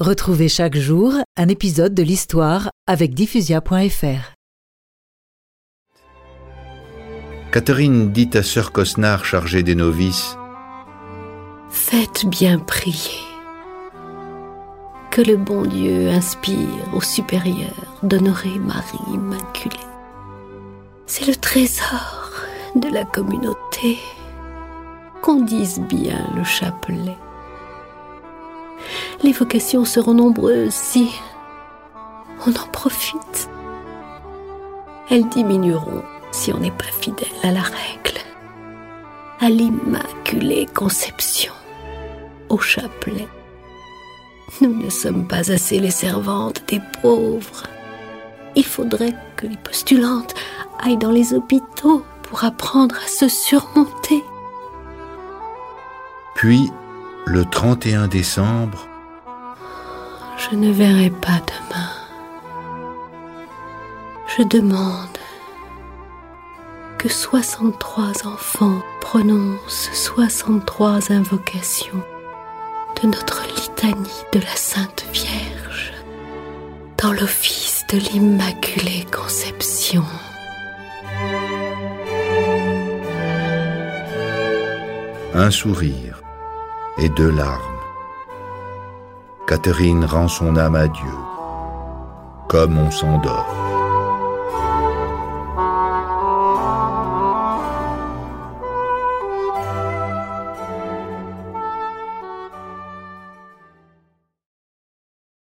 Retrouvez chaque jour un épisode de l'histoire avec diffusia.fr. Catherine dit à sœur Cosnard chargée des novices Faites bien prier. Que le bon Dieu inspire au supérieur d'honorer Marie Immaculée. C'est le trésor de la communauté. Qu'on dise bien le chapelet. Les vocations seront nombreuses si on en profite. Elles diminueront si on n'est pas fidèle à la règle, à l'immaculée conception, au chapelet. Nous ne sommes pas assez les servantes des pauvres. Il faudrait que les postulantes aillent dans les hôpitaux pour apprendre à se surmonter. Puis, le 31 décembre, je ne verrai pas demain. Je demande que 63 enfants prononcent 63 invocations de notre litanie de la Sainte Vierge dans l'office de l'Immaculée Conception. Un sourire et deux larmes. Catherine rend son âme à Dieu, comme on s'endort.